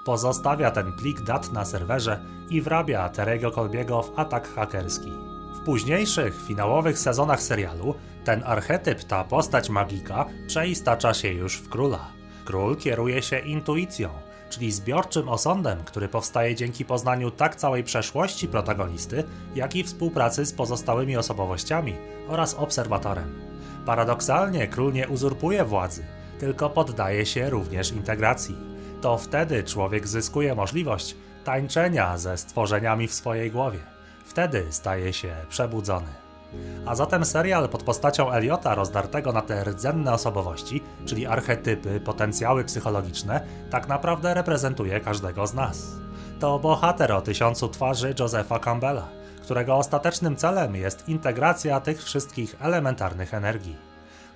Pozostawia ten plik dat na serwerze i wrabia Terego Kolbiego w atak hakerski. W późniejszych, finałowych sezonach serialu ten archetyp, ta postać magika przeistacza się już w króla. Król kieruje się intuicją, czyli zbiorczym osądem, który powstaje dzięki poznaniu tak całej przeszłości protagonisty, jak i współpracy z pozostałymi osobowościami oraz obserwatorem. Paradoksalnie król nie uzurpuje władzy, tylko poddaje się również integracji. To wtedy człowiek zyskuje możliwość tańczenia ze stworzeniami w swojej głowie. Wtedy staje się przebudzony. A zatem serial pod postacią Eliota rozdartego na te rdzenne osobowości, czyli archetypy, potencjały psychologiczne, tak naprawdę reprezentuje każdego z nas. To bohater o tysiącu twarzy Josepha Campbella, którego ostatecznym celem jest integracja tych wszystkich elementarnych energii.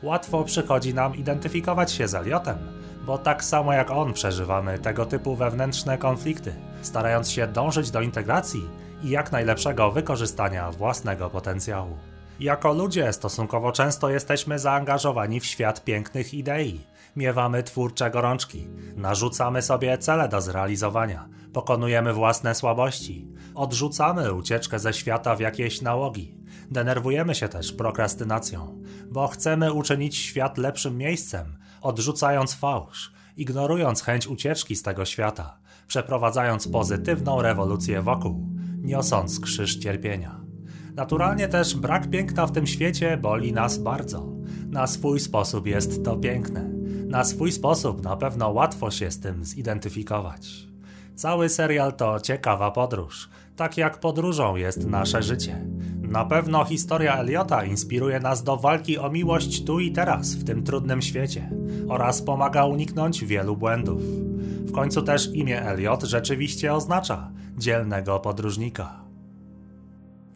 Łatwo przychodzi nam identyfikować się z Eliotem, bo tak samo jak on przeżywamy tego typu wewnętrzne konflikty, starając się dążyć do integracji i jak najlepszego wykorzystania własnego potencjału. Jako ludzie stosunkowo często jesteśmy zaangażowani w świat pięknych idei. Miewamy twórcze gorączki, narzucamy sobie cele do zrealizowania, pokonujemy własne słabości, odrzucamy ucieczkę ze świata w jakieś nałogi. Denerwujemy się też prokrastynacją, bo chcemy uczynić świat lepszym miejscem, odrzucając fałsz, ignorując chęć ucieczki z tego świata, przeprowadzając pozytywną rewolucję wokół, niosąc krzyż cierpienia. Naturalnie też brak piękna w tym świecie boli nas bardzo. Na swój sposób jest to piękne. Na swój sposób na pewno łatwo się z tym zidentyfikować. Cały serial to ciekawa podróż, tak jak podróżą jest nasze życie. Na pewno historia Eliota inspiruje nas do walki o miłość tu i teraz, w tym trudnym świecie, oraz pomaga uniknąć wielu błędów. W końcu też imię Eliot rzeczywiście oznacza dzielnego podróżnika.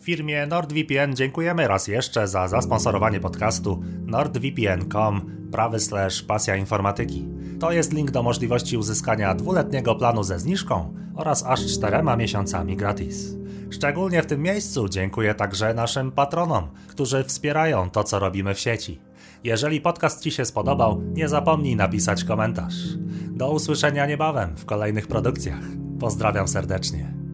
Firmie NordVPN dziękujemy raz jeszcze za zasponsorowanie podcastu nordvpn.com prawy slash pasja informatyki. To jest link do możliwości uzyskania dwuletniego planu ze zniżką oraz aż czterema miesiącami gratis. Szczególnie w tym miejscu dziękuję także naszym patronom, którzy wspierają to, co robimy w sieci. Jeżeli podcast Ci się spodobał, nie zapomnij napisać komentarz. Do usłyszenia niebawem w kolejnych produkcjach. Pozdrawiam serdecznie.